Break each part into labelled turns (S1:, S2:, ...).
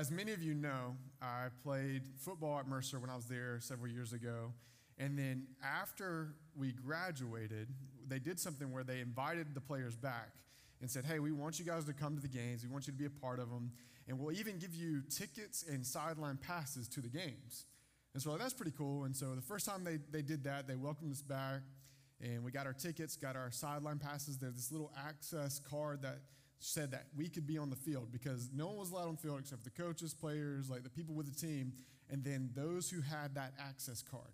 S1: as many of you know, I played football at Mercer when I was there several years ago. And then after we graduated, they did something where they invited the players back and said, Hey, we want you guys to come to the games. We want you to be a part of them. And we'll even give you tickets and sideline passes to the games. And so that's pretty cool. And so the first time they, they did that, they welcomed us back and we got our tickets, got our sideline passes. There's this little access card that said that we could be on the field because no one was allowed on the field except the coaches, players, like the people with the team, and then those who had that access card.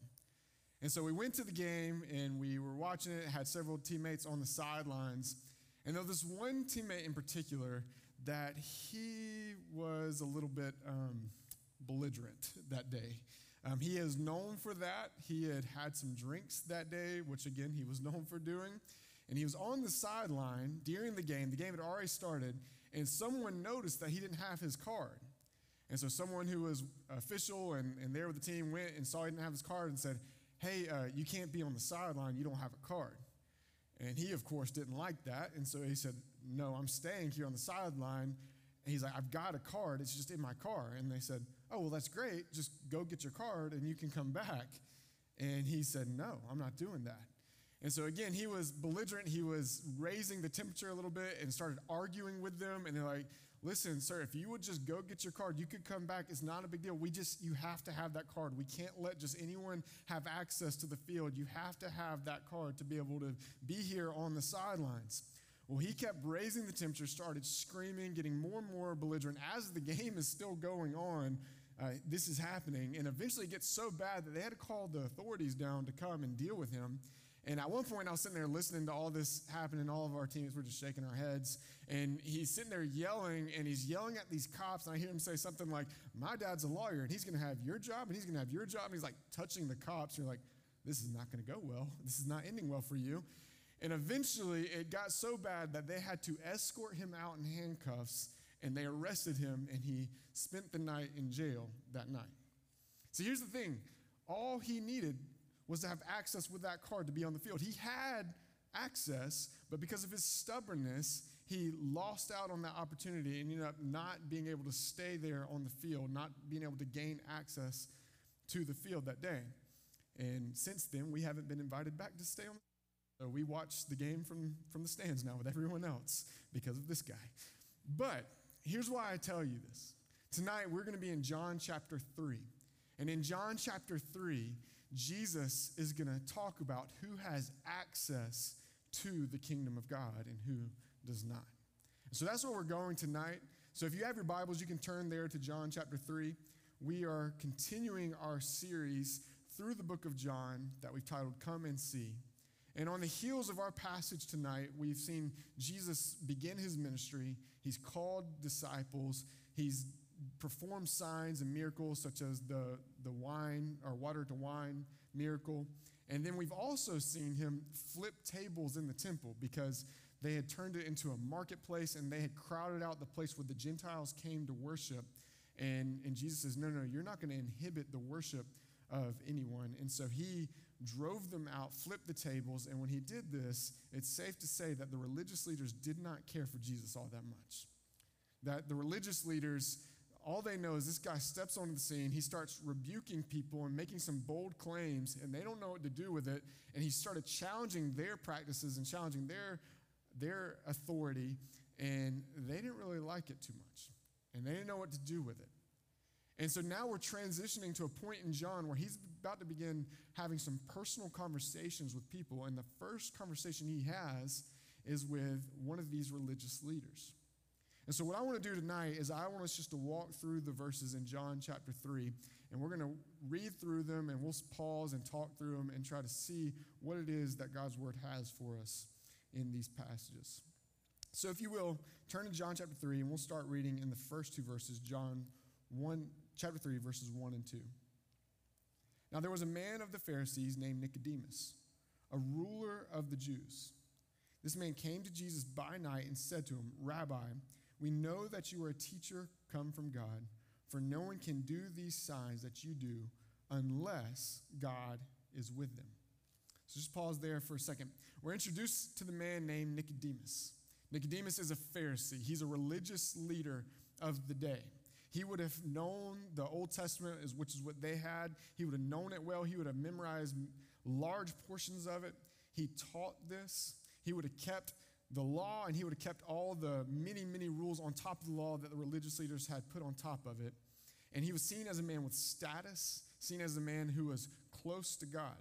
S1: And so we went to the game and we were watching it, had several teammates on the sidelines. And there was this one teammate in particular that he was a little bit um, belligerent that day. Um, he is known for that. He had had some drinks that day, which again, he was known for doing. And he was on the sideline during the game. The game had already started, and someone noticed that he didn't have his card. And so someone who was official and, and there with the team went and saw he didn't have his card and said, Hey, uh, you can't be on the sideline. You don't have a card. And he, of course, didn't like that. And so he said, No, I'm staying here on the sideline and he's like, I've got a card. It's just in my car. And they said, Oh, well, that's great. Just go get your card and you can come back. And he said, No, I'm not doing that. And so again, he was belligerent. He was raising the temperature a little bit and started arguing with them. And they're like, Listen, sir, if you would just go get your card, you could come back. It's not a big deal. We just, you have to have that card. We can't let just anyone have access to the field. You have to have that card to be able to be here on the sidelines. Well, he kept raising the temperature, started screaming, getting more and more belligerent. As the game is still going on, uh, this is happening. And eventually it gets so bad that they had to call the authorities down to come and deal with him. And at one point, I was sitting there listening to all this happen, and all of our teams were just shaking our heads. And he's sitting there yelling, and he's yelling at these cops. And I hear him say something like, My dad's a lawyer, and he's going to have your job, and he's going to have your job. And he's like touching the cops. You're like, This is not going to go well. This is not ending well for you. And eventually it got so bad that they had to escort him out in handcuffs and they arrested him and he spent the night in jail that night. So here's the thing all he needed was to have access with that card to be on the field. He had access, but because of his stubbornness, he lost out on that opportunity and ended up not being able to stay there on the field, not being able to gain access to the field that day. And since then, we haven't been invited back to stay on so we watch the game from, from the stands now with everyone else because of this guy. But here's why I tell you this. Tonight, we're going to be in John chapter 3. And in John chapter 3, Jesus is going to talk about who has access to the kingdom of God and who does not. So that's where we're going tonight. So if you have your Bibles, you can turn there to John chapter 3. We are continuing our series through the book of John that we've titled Come and See. And on the heels of our passage tonight, we've seen Jesus begin his ministry. He's called disciples. He's performed signs and miracles, such as the, the wine or water to wine miracle. And then we've also seen him flip tables in the temple because they had turned it into a marketplace and they had crowded out the place where the Gentiles came to worship. And, and Jesus says, No, no, you're not going to inhibit the worship of anyone. And so he drove them out, flipped the tables, and when he did this, it's safe to say that the religious leaders did not care for Jesus all that much. That the religious leaders, all they know is this guy steps onto the scene, he starts rebuking people and making some bold claims, and they don't know what to do with it. And he started challenging their practices and challenging their, their authority, and they didn't really like it too much. And they didn't know what to do with it. And so now we're transitioning to a point in John where he's about to begin having some personal conversations with people. And the first conversation he has is with one of these religious leaders. And so, what I want to do tonight is I want us just to walk through the verses in John chapter 3, and we're going to read through them and we'll pause and talk through them and try to see what it is that God's word has for us in these passages. So, if you will, turn to John chapter 3, and we'll start reading in the first two verses, John 1, chapter 3, verses 1 and 2. Now there was a man of the Pharisees named Nicodemus, a ruler of the Jews. This man came to Jesus by night and said to him, Rabbi, we know that you are a teacher come from God, for no one can do these signs that you do unless God is with them. So just pause there for a second. We're introduced to the man named Nicodemus. Nicodemus is a Pharisee, he's a religious leader of the day. He would have known the Old Testament, which is what they had. He would have known it well. He would have memorized large portions of it. He taught this. He would have kept the law and he would have kept all the many, many rules on top of the law that the religious leaders had put on top of it. And he was seen as a man with status, seen as a man who was close to God.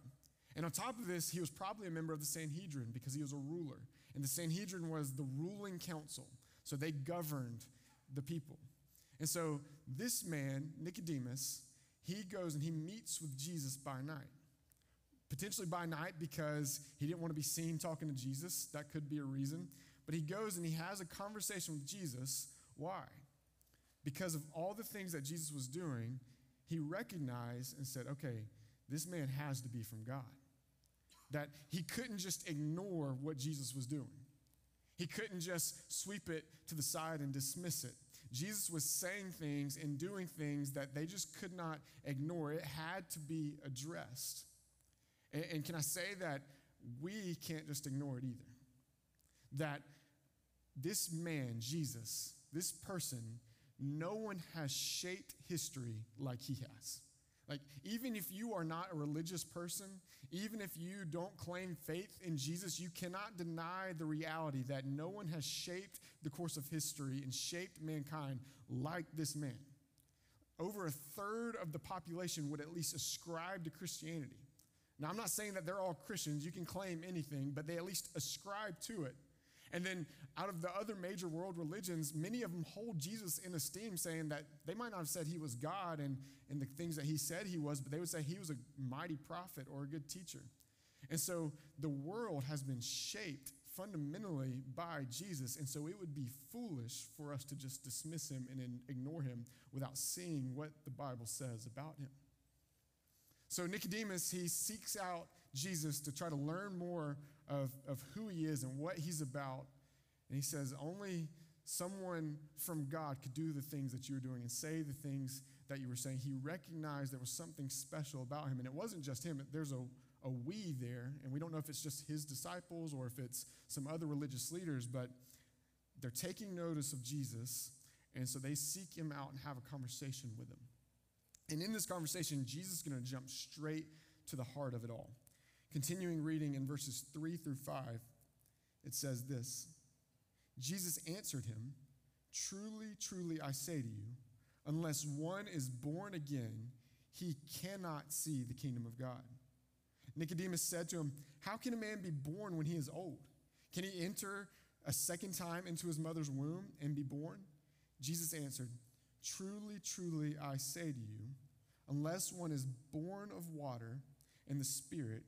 S1: And on top of this, he was probably a member of the Sanhedrin because he was a ruler. And the Sanhedrin was the ruling council. So they governed the people. And so this man, Nicodemus, he goes and he meets with Jesus by night. Potentially by night because he didn't want to be seen talking to Jesus. That could be a reason. But he goes and he has a conversation with Jesus. Why? Because of all the things that Jesus was doing, he recognized and said, okay, this man has to be from God. That he couldn't just ignore what Jesus was doing. He couldn't just sweep it to the side and dismiss it. Jesus was saying things and doing things that they just could not ignore. It had to be addressed. And, and can I say that we can't just ignore it either? That this man, Jesus, this person, no one has shaped history like he has. Like, even if you are not a religious person, even if you don't claim faith in Jesus, you cannot deny the reality that no one has shaped the course of history and shaped mankind like this man. Over a third of the population would at least ascribe to Christianity. Now, I'm not saying that they're all Christians, you can claim anything, but they at least ascribe to it. And then out of the other major world religions, many of them hold Jesus in esteem, saying that they might not have said he was God and, and the things that he said he was, but they would say he was a mighty prophet or a good teacher. And so the world has been shaped fundamentally by Jesus. And so it would be foolish for us to just dismiss him and ignore him without seeing what the Bible says about him. So Nicodemus, he seeks out Jesus to try to learn more of, of who he is and what he's about. And he says, Only someone from God could do the things that you were doing and say the things that you were saying. He recognized there was something special about him. And it wasn't just him, there's a, a we there. And we don't know if it's just his disciples or if it's some other religious leaders, but they're taking notice of Jesus. And so they seek him out and have a conversation with him. And in this conversation, Jesus is going to jump straight to the heart of it all. Continuing reading in verses 3 through 5, it says this Jesus answered him, Truly, truly, I say to you, unless one is born again, he cannot see the kingdom of God. Nicodemus said to him, How can a man be born when he is old? Can he enter a second time into his mother's womb and be born? Jesus answered, Truly, truly, I say to you, unless one is born of water and the Spirit,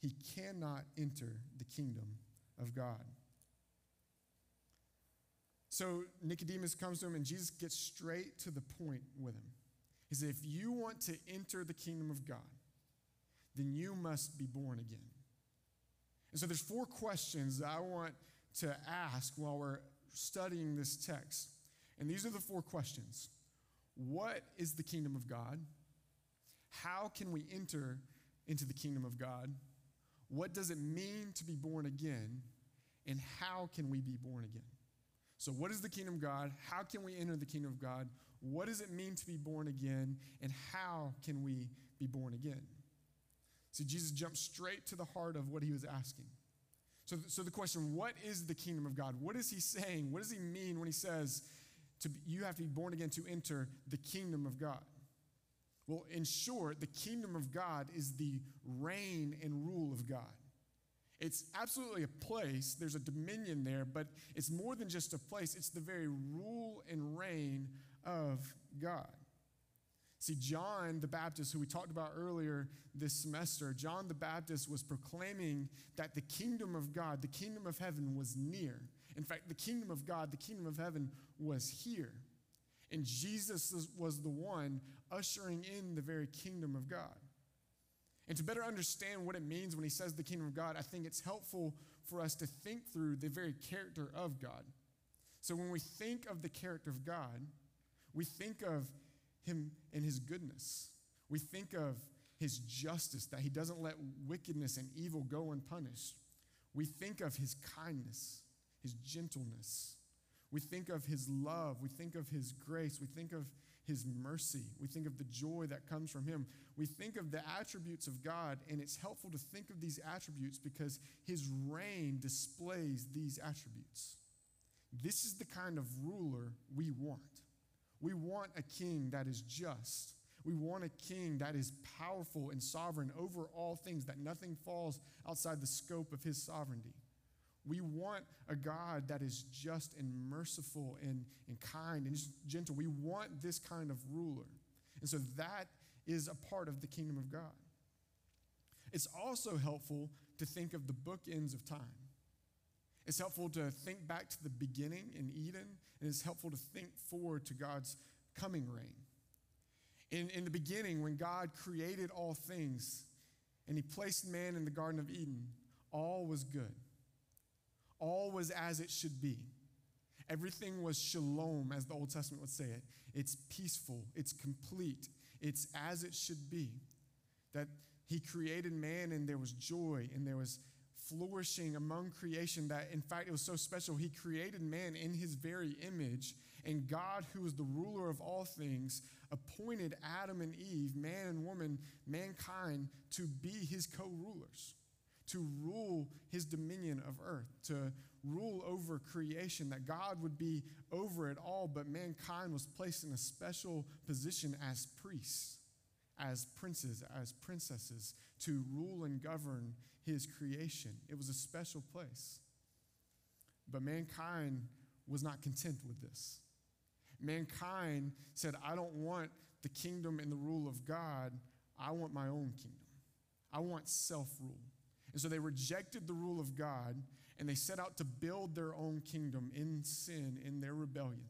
S1: he cannot enter the kingdom of God. So Nicodemus comes to him, and Jesus gets straight to the point with him. He says, If you want to enter the kingdom of God, then you must be born again. And so there's four questions that I want to ask while we're studying this text. And these are the four questions What is the kingdom of God? How can we enter into the kingdom of God? What does it mean to be born again? And how can we be born again? So, what is the kingdom of God? How can we enter the kingdom of God? What does it mean to be born again? And how can we be born again? See, Jesus jumped straight to the heart of what he was asking. So, so the question, what is the kingdom of God? What is he saying? What does he mean when he says to be, you have to be born again to enter the kingdom of God? Well, in short, the kingdom of God is the reign and rule of God. It's absolutely a place, there's a dominion there, but it's more than just a place, it's the very rule and reign of God. See, John the Baptist, who we talked about earlier this semester, John the Baptist was proclaiming that the kingdom of God, the kingdom of heaven, was near. In fact, the kingdom of God, the kingdom of heaven, was here. And Jesus was the one ushering in the very kingdom of God. And to better understand what it means when he says the kingdom of God, I think it's helpful for us to think through the very character of God. So when we think of the character of God, we think of him and his goodness. We think of his justice, that he doesn't let wickedness and evil go unpunished. We think of his kindness, his gentleness. We think of his love. We think of his grace. We think of his mercy. We think of the joy that comes from him. We think of the attributes of God, and it's helpful to think of these attributes because his reign displays these attributes. This is the kind of ruler we want. We want a king that is just. We want a king that is powerful and sovereign over all things, that nothing falls outside the scope of his sovereignty. We want a God that is just and merciful and, and kind and gentle. We want this kind of ruler. And so that is a part of the kingdom of God. It's also helpful to think of the bookends of time. It's helpful to think back to the beginning in Eden, and it's helpful to think forward to God's coming reign. In, in the beginning, when God created all things and he placed man in the Garden of Eden, all was good. All was as it should be. Everything was shalom, as the Old Testament would say it. It's peaceful, it's complete, it's as it should be. That he created man and there was joy and there was flourishing among creation that, in fact, it was so special. He created man in his very image, and God, who is the ruler of all things, appointed Adam and Eve, man and woman, mankind, to be his co rulers, to rule his dominion of earth, to rule over creation, that God would be over it all, but mankind was placed in a special position as priests, as princes, as princesses, to rule and govern his creation. It was a special place. But mankind was not content with this. Mankind said, I don't want the kingdom and the rule of God, I want my own kingdom. I want self rule. And so they rejected the rule of God and they set out to build their own kingdom in sin, in their rebellion.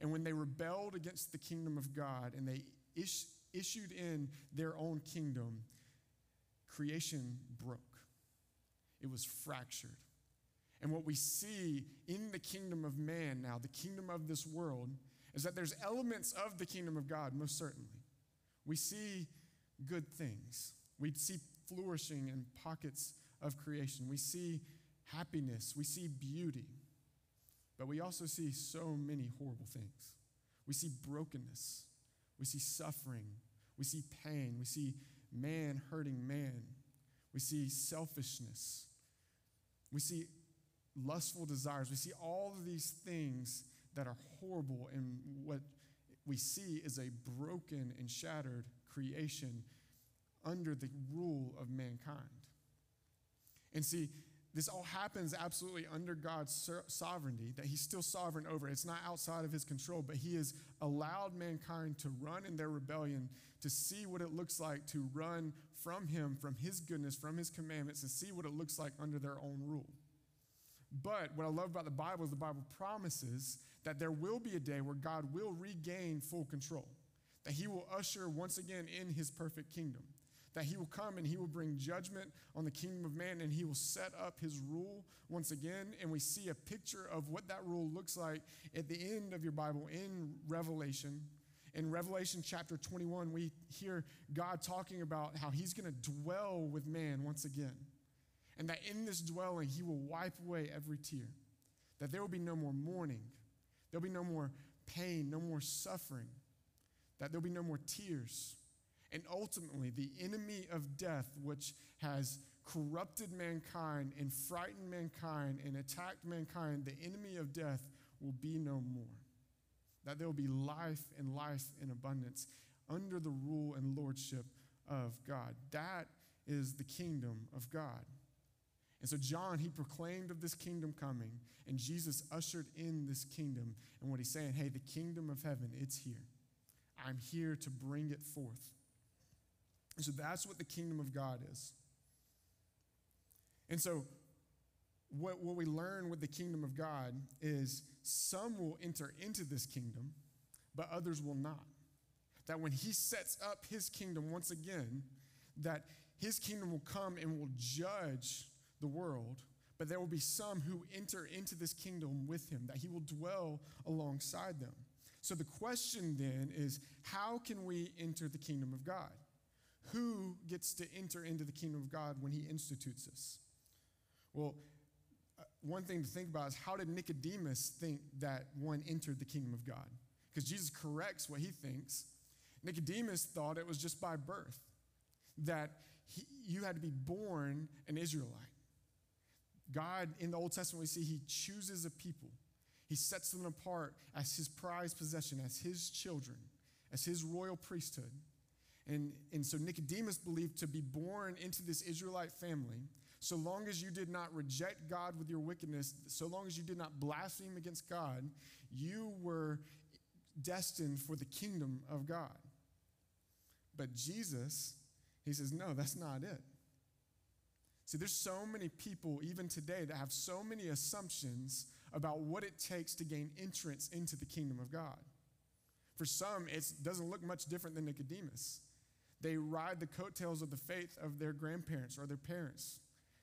S1: And when they rebelled against the kingdom of God and they is- issued in their own kingdom, creation broke, it was fractured. And what we see in the kingdom of man now, the kingdom of this world, is that there's elements of the kingdom of God, most certainly. We see good things, we see flourishing in pockets of creation, we see happiness, we see beauty, but we also see so many horrible things. We see brokenness, we see suffering, we see pain, we see man hurting man. We see selfishness. We see lustful desires. We see all of these things that are horrible, and what we see is a broken and shattered creation under the rule of mankind. And see, this all happens absolutely under God's sovereignty, that He's still sovereign over. It's not outside of His control, but He has allowed mankind to run in their rebellion, to see what it looks like to run from Him, from His goodness, from His commandments, and see what it looks like under their own rule. But what I love about the Bible is the Bible promises that there will be a day where God will regain full control, that He will usher once again in His perfect kingdom that he will come and he will bring judgment on the kingdom of man and he will set up his rule once again. And we see a picture of what that rule looks like at the end of your Bible in Revelation. In Revelation chapter 21, we hear God talking about how he's going to dwell with man once again. And that in this dwelling, he will wipe away every tear. That there will be no more mourning. There'll be no more pain, no more suffering. That there'll be no more tears and ultimately, the enemy of death, which has corrupted mankind and frightened mankind and attacked mankind, the enemy of death will be no more. That there will be life and life in abundance under the rule and lordship of God. That is the kingdom of God. And so, John, he proclaimed of this kingdom coming, and Jesus ushered in this kingdom. And what he's saying, hey, the kingdom of heaven, it's here. I'm here to bring it forth. So that's what the kingdom of God is. And so, what, what we learn with the kingdom of God is some will enter into this kingdom, but others will not. That when he sets up his kingdom once again, that his kingdom will come and will judge the world, but there will be some who enter into this kingdom with him, that he will dwell alongside them. So the question then is how can we enter the kingdom of God? Who gets to enter into the kingdom of God when he institutes this? Well, uh, one thing to think about is how did Nicodemus think that one entered the kingdom of God? because Jesus corrects what he thinks. Nicodemus thought it was just by birth, that he, you had to be born an Israelite. God, in the Old Testament, we see he chooses a people. He sets them apart as his prized possession, as his children, as his royal priesthood. And, and so Nicodemus believed to be born into this Israelite family, so long as you did not reject God with your wickedness, so long as you did not blaspheme against God, you were destined for the kingdom of God. But Jesus, he says, no, that's not it. See, there's so many people, even today, that have so many assumptions about what it takes to gain entrance into the kingdom of God. For some, it doesn't look much different than Nicodemus. They ride the coattails of the faith of their grandparents or their parents.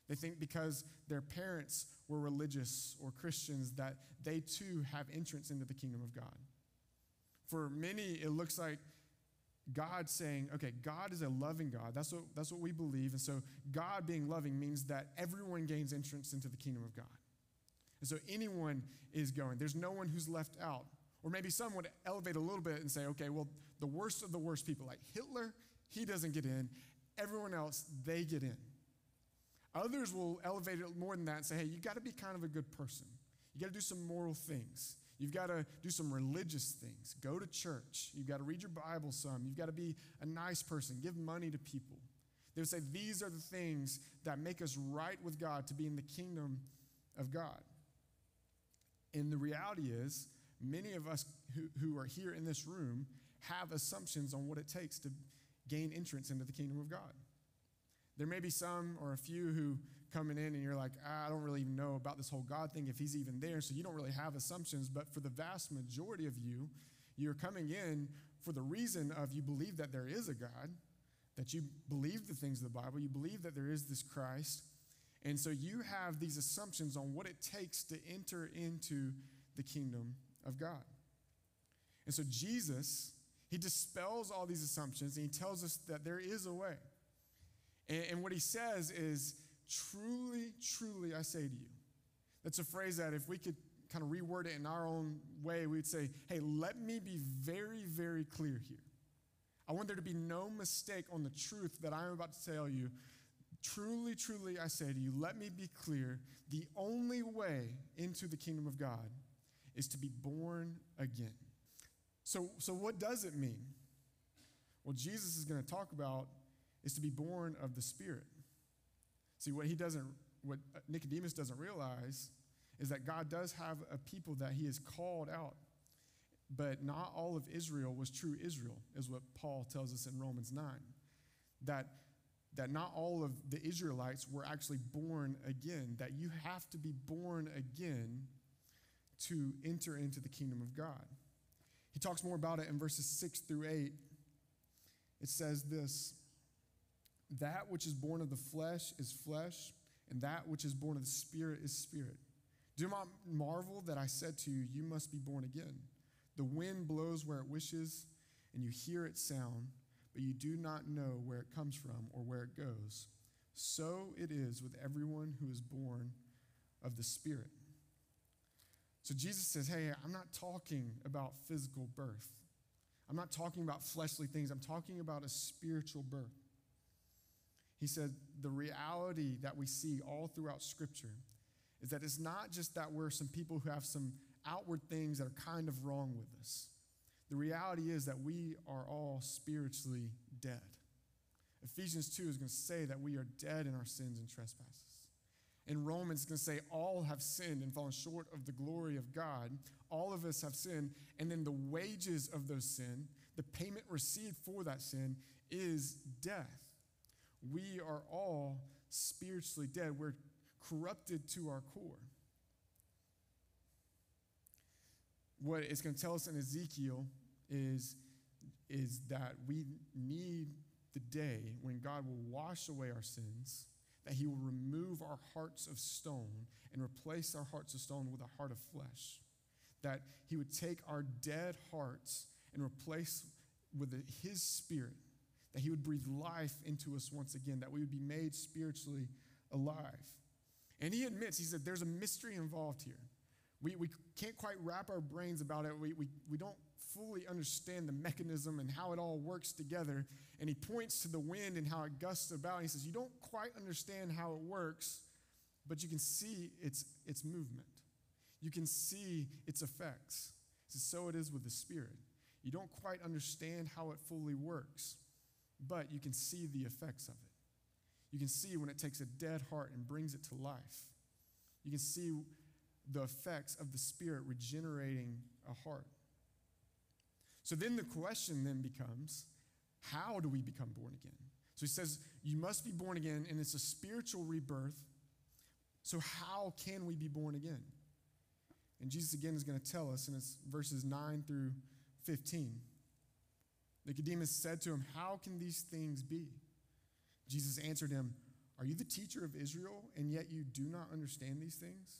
S1: They think because their parents were religious or Christians that they too have entrance into the kingdom of God. For many, it looks like God saying, okay, God is a loving God. That's what, that's what we believe. And so, God being loving means that everyone gains entrance into the kingdom of God. And so, anyone is going. There's no one who's left out. Or maybe some would elevate a little bit and say, okay, well, the worst of the worst people, like Hitler, he doesn't get in. Everyone else, they get in. Others will elevate it more than that and say, hey, you got to be kind of a good person. You got to do some moral things. You've got to do some religious things. Go to church. You've got to read your Bible some. You've got to be a nice person. Give money to people. They would say these are the things that make us right with God to be in the kingdom of God. And the reality is, many of us who, who are here in this room have assumptions on what it takes to gain entrance into the kingdom of God. There may be some or a few who coming in and you're like, ah, I don't really even know about this whole God thing if he's even there. So you don't really have assumptions. But for the vast majority of you, you're coming in for the reason of you believe that there is a God, that you believe the things of the Bible, you believe that there is this Christ. And so you have these assumptions on what it takes to enter into the kingdom of God. And so Jesus, he dispels all these assumptions and he tells us that there is a way. And, and what he says is, Truly, truly, I say to you. That's a phrase that if we could kind of reword it in our own way, we'd say, hey, let me be very, very clear here. I want there to be no mistake on the truth that I'm about to tell you. Truly, truly, I say to you, let me be clear. The only way into the kingdom of God is to be born again. So, so what does it mean? Well, Jesus is going to talk about is to be born of the Spirit. See, what he doesn't, what Nicodemus doesn't realize is that God does have a people that he has called out. But not all of Israel was true Israel, is what Paul tells us in Romans 9. That, that not all of the Israelites were actually born again, that you have to be born again to enter into the kingdom of God. He talks more about it in verses 6 through 8. It says this that which is born of the flesh is flesh, and that which is born of the Spirit is spirit. Do not marvel that I said to you, You must be born again. The wind blows where it wishes, and you hear its sound, but you do not know where it comes from or where it goes. So it is with everyone who is born of the Spirit. So Jesus says, Hey, I'm not talking about physical birth. I'm not talking about fleshly things. I'm talking about a spiritual birth. He said, the reality that we see all throughout Scripture is that it's not just that we're some people who have some outward things that are kind of wrong with us. The reality is that we are all spiritually dead. Ephesians 2 is going to say that we are dead in our sins and trespasses. In Romans, it's going to say all have sinned and fallen short of the glory of God. All of us have sinned. And then the wages of those sin, the payment received for that sin, is death we are all spiritually dead. We're corrupted to our core. What it's going to tell us in Ezekiel is, is that we need the day when God will wash away our sins, that He will remove our hearts of stone and replace our hearts of stone with a heart of flesh. That He would take our dead hearts and replace with His Spirit that He would breathe life into us once again, that we would be made spiritually alive. And He admits, He said, there's a mystery involved here. We, we can't quite wrap our brains about it. We, we, we don't fully understand the mechanism and how it all works together. And he points to the wind and how it gusts about. And he says, You don't quite understand how it works, but you can see its, its movement. You can see its effects. Says, So it is with the Spirit. You don't quite understand how it fully works, but you can see the effects of it. You can see when it takes a dead heart and brings it to life. You can see the effects of the Spirit regenerating a heart. So then the question then becomes how do we become born again? So he says, You must be born again, and it's a spiritual rebirth. So, how can we be born again? And Jesus again is going to tell us, and it's verses 9 through 15. Nicodemus said to him, How can these things be? Jesus answered him, Are you the teacher of Israel, and yet you do not understand these things?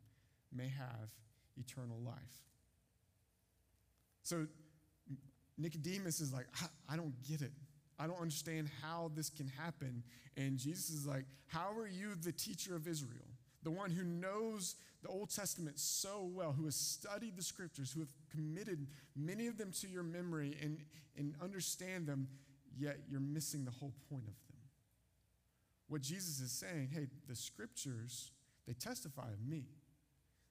S1: may have eternal life. So Nicodemus is like, I, don't get it. I don't understand how this can happen. And Jesus is like, How are you the teacher of Israel? The one who knows the Old Testament so well, who has studied the scriptures, who have committed many of them to your memory and, and understand them, yet you're missing the whole point of them. What Jesus is saying, hey, the scriptures, they testify of me.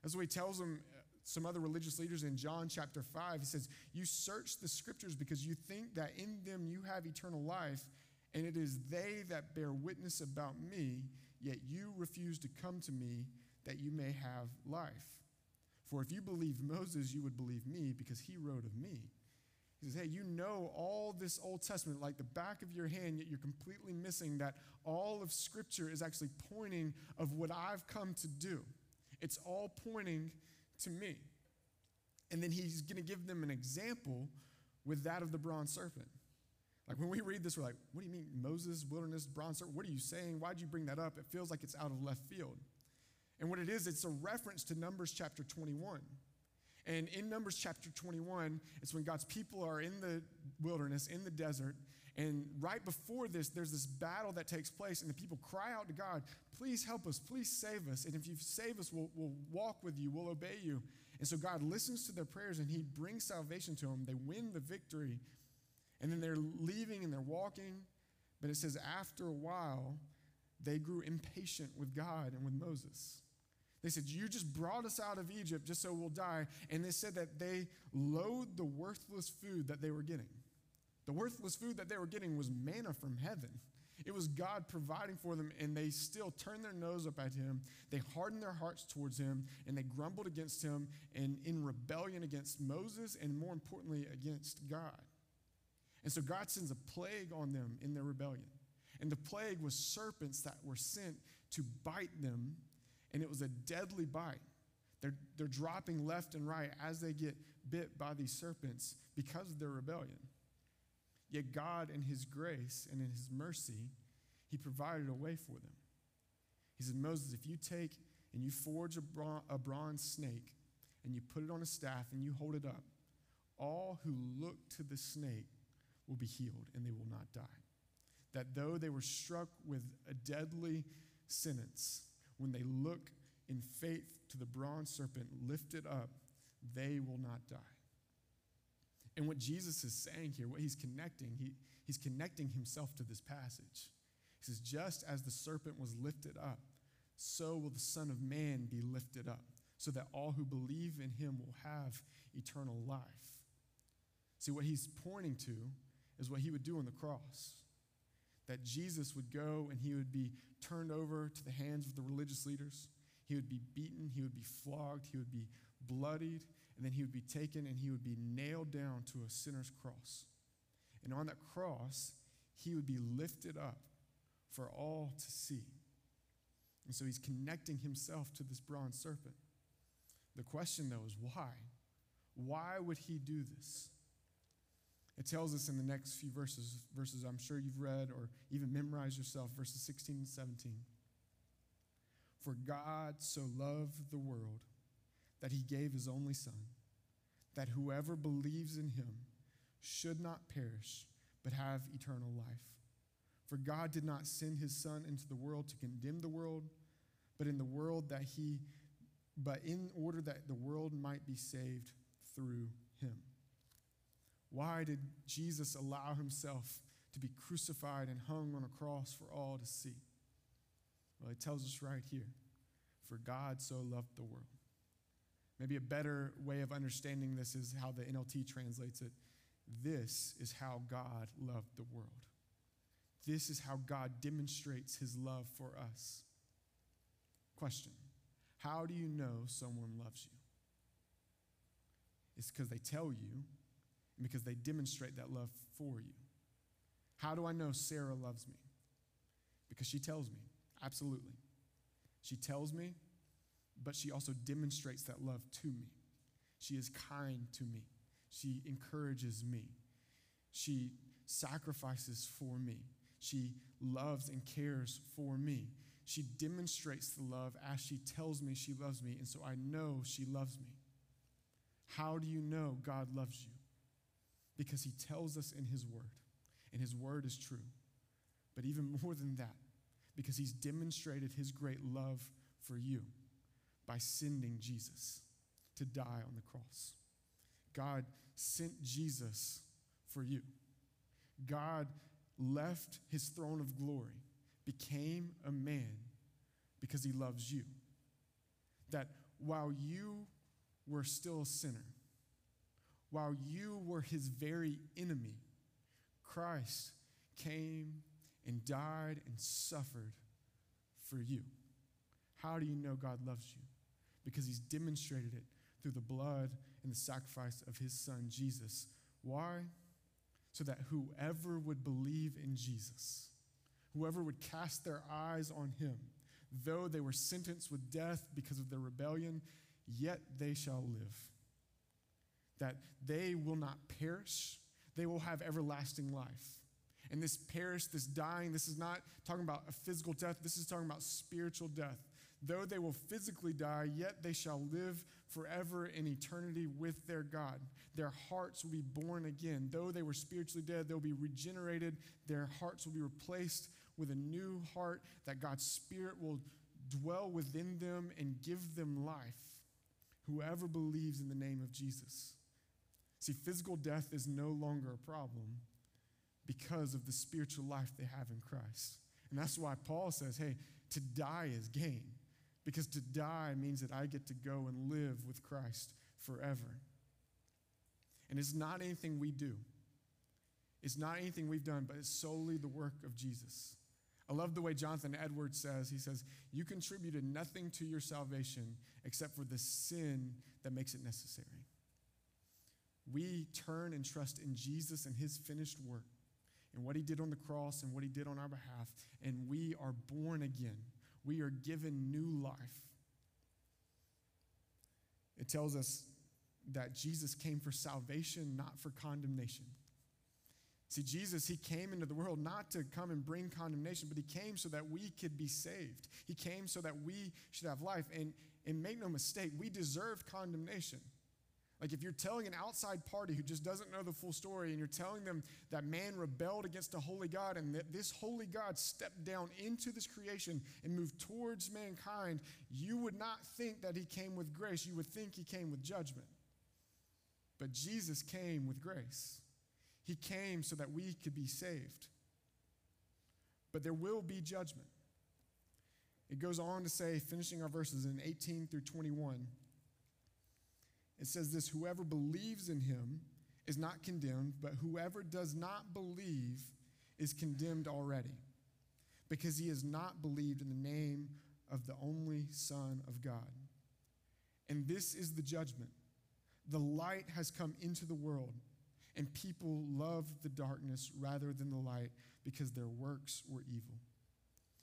S1: That's what he tells them, uh, some other religious leaders in John chapter 5. He says, You search the scriptures because you think that in them you have eternal life, and it is they that bear witness about me, yet you refuse to come to me that you may have life. For if you believe Moses, you would believe me because he wrote of me. He says, Hey, you know all this Old Testament like the back of your hand, yet you're completely missing that all of Scripture is actually pointing of what I've come to do. It's all pointing to me. And then he's going to give them an example with that of the bronze serpent. Like when we read this, we're like, what do you mean, Moses, wilderness, bronze serpent? What are you saying? Why'd you bring that up? It feels like it's out of left field. And what it is, it's a reference to Numbers chapter 21. And in Numbers chapter 21, it's when God's people are in the wilderness, in the desert, and right before this, there's this battle that takes place, and the people cry out to God, Please help us, please save us. And if you save us, we'll, we'll walk with you, we'll obey you. And so God listens to their prayers and He brings salvation to them. They win the victory. And then they're leaving and they're walking. But it says, after a while, they grew impatient with God and with Moses. They said, You just brought us out of Egypt just so we'll die. And they said that they loathed the worthless food that they were getting. The worthless food that they were getting was manna from heaven. It was God providing for them, and they still turned their nose up at him. They hardened their hearts towards him, and they grumbled against him and in rebellion against Moses, and more importantly, against God. And so God sends a plague on them in their rebellion. And the plague was serpents that were sent to bite them, and it was a deadly bite. They're, they're dropping left and right as they get bit by these serpents because of their rebellion. Yet God, in His grace and in His mercy, He provided a way for them. He said, Moses, if you take and you forge a, bron- a bronze snake and you put it on a staff and you hold it up, all who look to the snake will be healed and they will not die. That though they were struck with a deadly sentence, when they look in faith to the bronze serpent lifted up, they will not die. And what Jesus is saying here, what he's connecting, he, he's connecting himself to this passage. He says, Just as the serpent was lifted up, so will the Son of Man be lifted up, so that all who believe in him will have eternal life. See, what he's pointing to is what he would do on the cross. That Jesus would go and he would be turned over to the hands of the religious leaders. He would be beaten, he would be flogged, he would be bloodied, and then he would be taken and he would be nailed down to a sinner's cross. And on that cross, he would be lifted up for all to see. And so he's connecting himself to this bronze serpent. The question, though, is why? Why would he do this? It tells us in the next few verses, verses I'm sure you've read or even memorized yourself, verses 16 and 17. For God so loved the world that he gave his only Son, that whoever believes in him should not perish, but have eternal life. For God did not send his Son into the world to condemn the world, but in the world that he, but in order that the world might be saved through him. Why did Jesus allow himself to be crucified and hung on a cross for all to see? Well, it tells us right here for God so loved the world. Maybe a better way of understanding this is how the NLT translates it. This is how God loved the world. This is how God demonstrates his love for us. Question How do you know someone loves you? It's because they tell you because they demonstrate that love for you. How do I know Sarah loves me? Because she tells me, absolutely. She tells me, but she also demonstrates that love to me. She is kind to me. She encourages me. She sacrifices for me. She loves and cares for me. She demonstrates the love as she tells me she loves me, and so I know she loves me. How do you know God loves you? Because he tells us in his word, and his word is true. But even more than that, because he's demonstrated his great love for you by sending Jesus to die on the cross. God sent Jesus for you. God left his throne of glory, became a man because he loves you. That while you were still a sinner, while you were his very enemy, Christ came and died and suffered for you. How do you know God loves you? Because he's demonstrated it through the blood and the sacrifice of his son, Jesus. Why? So that whoever would believe in Jesus, whoever would cast their eyes on him, though they were sentenced with death because of their rebellion, yet they shall live. That they will not perish, they will have everlasting life. And this perish, this dying, this is not talking about a physical death, this is talking about spiritual death. Though they will physically die, yet they shall live forever in eternity with their God. Their hearts will be born again. Though they were spiritually dead, they'll be regenerated. Their hearts will be replaced with a new heart that God's Spirit will dwell within them and give them life. Whoever believes in the name of Jesus. See, physical death is no longer a problem because of the spiritual life they have in Christ. And that's why Paul says, hey, to die is gain. Because to die means that I get to go and live with Christ forever. And it's not anything we do, it's not anything we've done, but it's solely the work of Jesus. I love the way Jonathan Edwards says, he says, You contributed nothing to your salvation except for the sin that makes it necessary. We turn and trust in Jesus and his finished work and what he did on the cross and what he did on our behalf, and we are born again. We are given new life. It tells us that Jesus came for salvation, not for condemnation. See, Jesus, he came into the world not to come and bring condemnation, but he came so that we could be saved. He came so that we should have life. And, and make no mistake, we deserve condemnation. Like if you're telling an outside party who just doesn't know the full story and you're telling them that man rebelled against a holy God and that this holy God stepped down into this creation and moved towards mankind, you would not think that he came with grace. You would think he came with judgment. But Jesus came with grace. He came so that we could be saved. But there will be judgment. It goes on to say, finishing our verses in 18 through 21. It says this whoever believes in him is not condemned, but whoever does not believe is condemned already, because he has not believed in the name of the only Son of God. And this is the judgment. The light has come into the world, and people love the darkness rather than the light because their works were evil.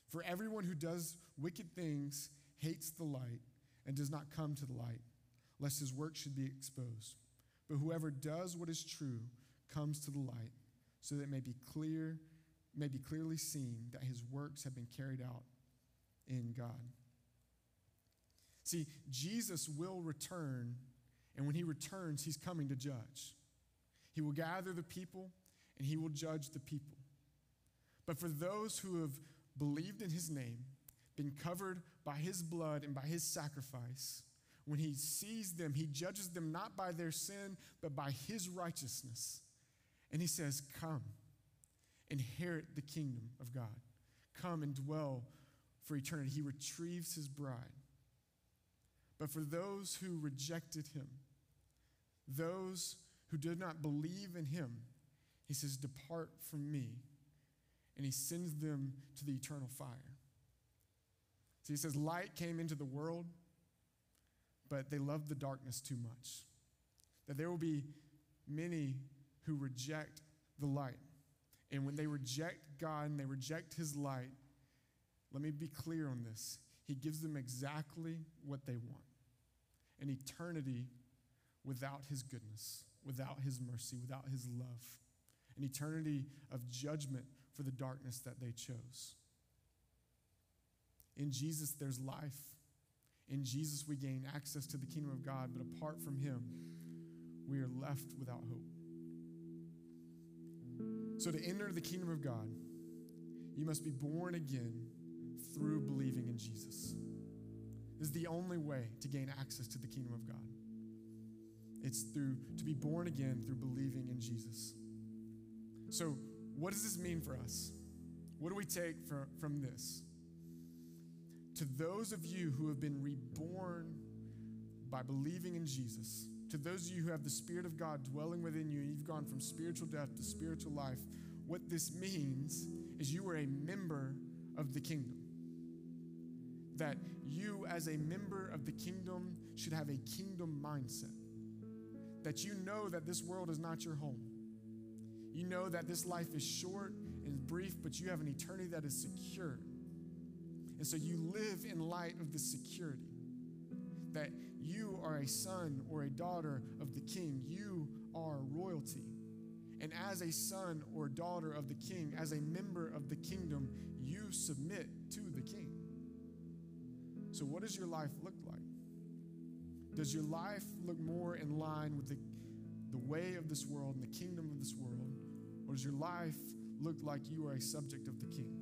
S1: For everyone who does wicked things hates the light and does not come to the light lest his work should be exposed. But whoever does what is true comes to the light so that it may be clear, may be clearly seen that his works have been carried out in God. See, Jesus will return, and when he returns, he's coming to judge. He will gather the people and he will judge the people. But for those who have believed in his name, been covered by his blood and by his sacrifice, when he sees them, he judges them not by their sin, but by his righteousness. And he says, Come, inherit the kingdom of God. Come and dwell for eternity. He retrieves his bride. But for those who rejected him, those who did not believe in him, he says, Depart from me. And he sends them to the eternal fire. So he says, Light came into the world, but they love the darkness too much. That there will be many who reject the light. And when they reject God and they reject his light, let me be clear on this. He gives them exactly what they want an eternity without his goodness, without his mercy, without his love, an eternity of judgment for the darkness that they chose. In Jesus, there's life. In Jesus, we gain access to the kingdom of God, but apart from him, we are left without hope. So, to enter the kingdom of God, you must be born again through believing in Jesus. This is the only way to gain access to the kingdom of God. It's through to be born again through believing in Jesus. So, what does this mean for us? What do we take from, from this? To those of you who have been reborn by believing in Jesus, to those of you who have the Spirit of God dwelling within you, and you've gone from spiritual death to spiritual life, what this means is you are a member of the kingdom. That you, as a member of the kingdom, should have a kingdom mindset. That you know that this world is not your home. You know that this life is short and brief, but you have an eternity that is secure. And so you live in light of the security that you are a son or a daughter of the king. You are royalty. And as a son or daughter of the king, as a member of the kingdom, you submit to the king. So, what does your life look like? Does your life look more in line with the, the way of this world and the kingdom of this world? Or does your life look like you are a subject of the king?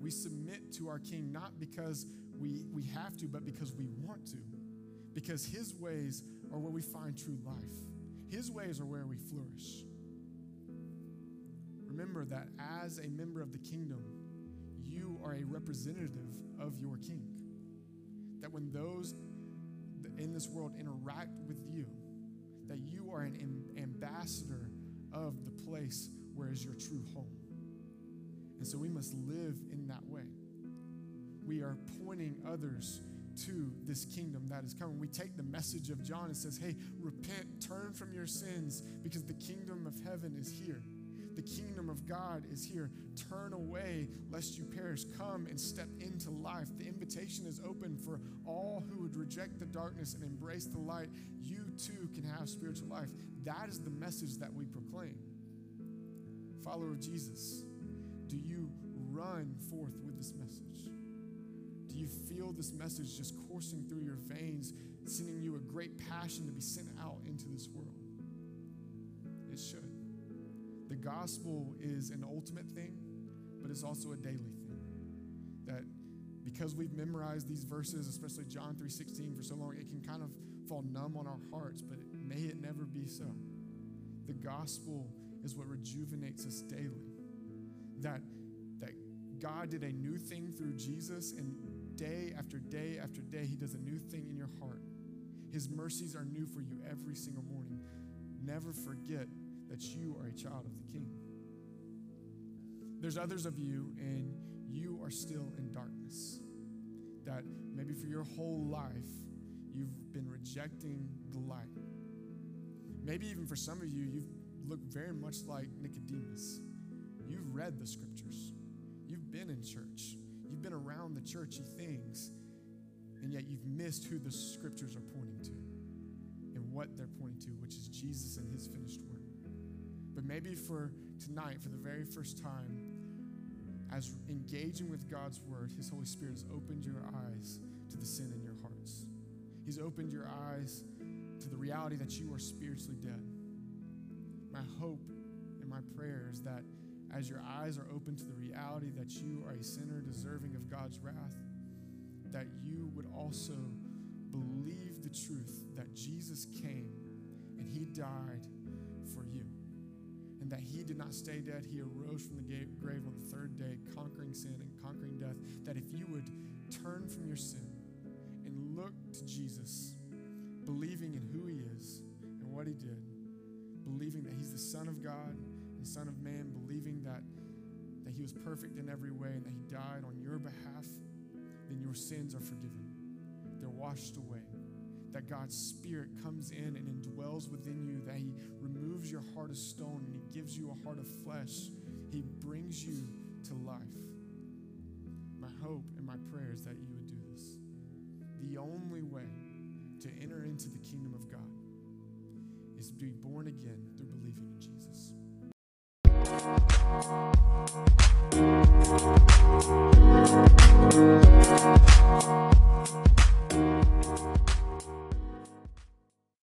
S1: We submit to our king not because we, we have to, but because we want to. Because his ways are where we find true life, his ways are where we flourish. Remember that as a member of the kingdom, you are a representative of your king. That when those in this world interact with you, that you are an ambassador of the place where is your true home. And so we must live in that way. We are pointing others to this kingdom that is coming. We take the message of John and says, "Hey, repent, turn from your sins because the kingdom of heaven is here." The kingdom of God is here. Turn away lest you perish. Come and step into life. The invitation is open for all who would reject the darkness and embrace the light. You too can have spiritual life. That is the message that we proclaim. Follower of Jesus, do you run forth with this message? Do you feel this message just coursing through your veins, sending you a great passion to be sent out into this world? It should. The gospel is an ultimate thing, but it's also a daily thing. That because we've memorized these verses, especially John 3:16 for so long, it can kind of fall numb on our hearts, but may it never be so. The gospel is what rejuvenates us daily. That that God did a new thing through Jesus and day after day after day he does a new thing in your heart. His mercies are new for you every single morning. Never forget that you are a child of the King. There's others of you, and you are still in darkness. That maybe for your whole life, you've been rejecting the light. Maybe even for some of you, you've looked very much like Nicodemus. You've read the scriptures, you've been in church, you've been around the churchy things, and yet you've missed who the scriptures are pointing to and what they're pointing to, which is Jesus and his finished work. But maybe for tonight, for the very first time, as engaging with God's word, His Holy Spirit has opened your eyes to the sin in your hearts. He's opened your eyes to the reality that you are spiritually dead. My hope and my prayer is that as your eyes are open to the reality that you are a sinner deserving of God's wrath, that you would also believe the truth that Jesus came and he died for you. And that he did not stay dead, he arose from the grave on the third day, conquering sin and conquering death. That if you would turn from your sin and look to Jesus, believing in who he is and what he did, believing that he's the Son of God and Son of Man, believing that, that he was perfect in every way and that he died on your behalf, then your sins are forgiven. They're washed away that God's Spirit comes in and indwells within you, that He removes your heart of stone and He gives you a heart of flesh. He brings you to life. My hope and my prayer is that you would do this. The only way to enter into the kingdom of God is to be born again through believing in Jesus. Thank you.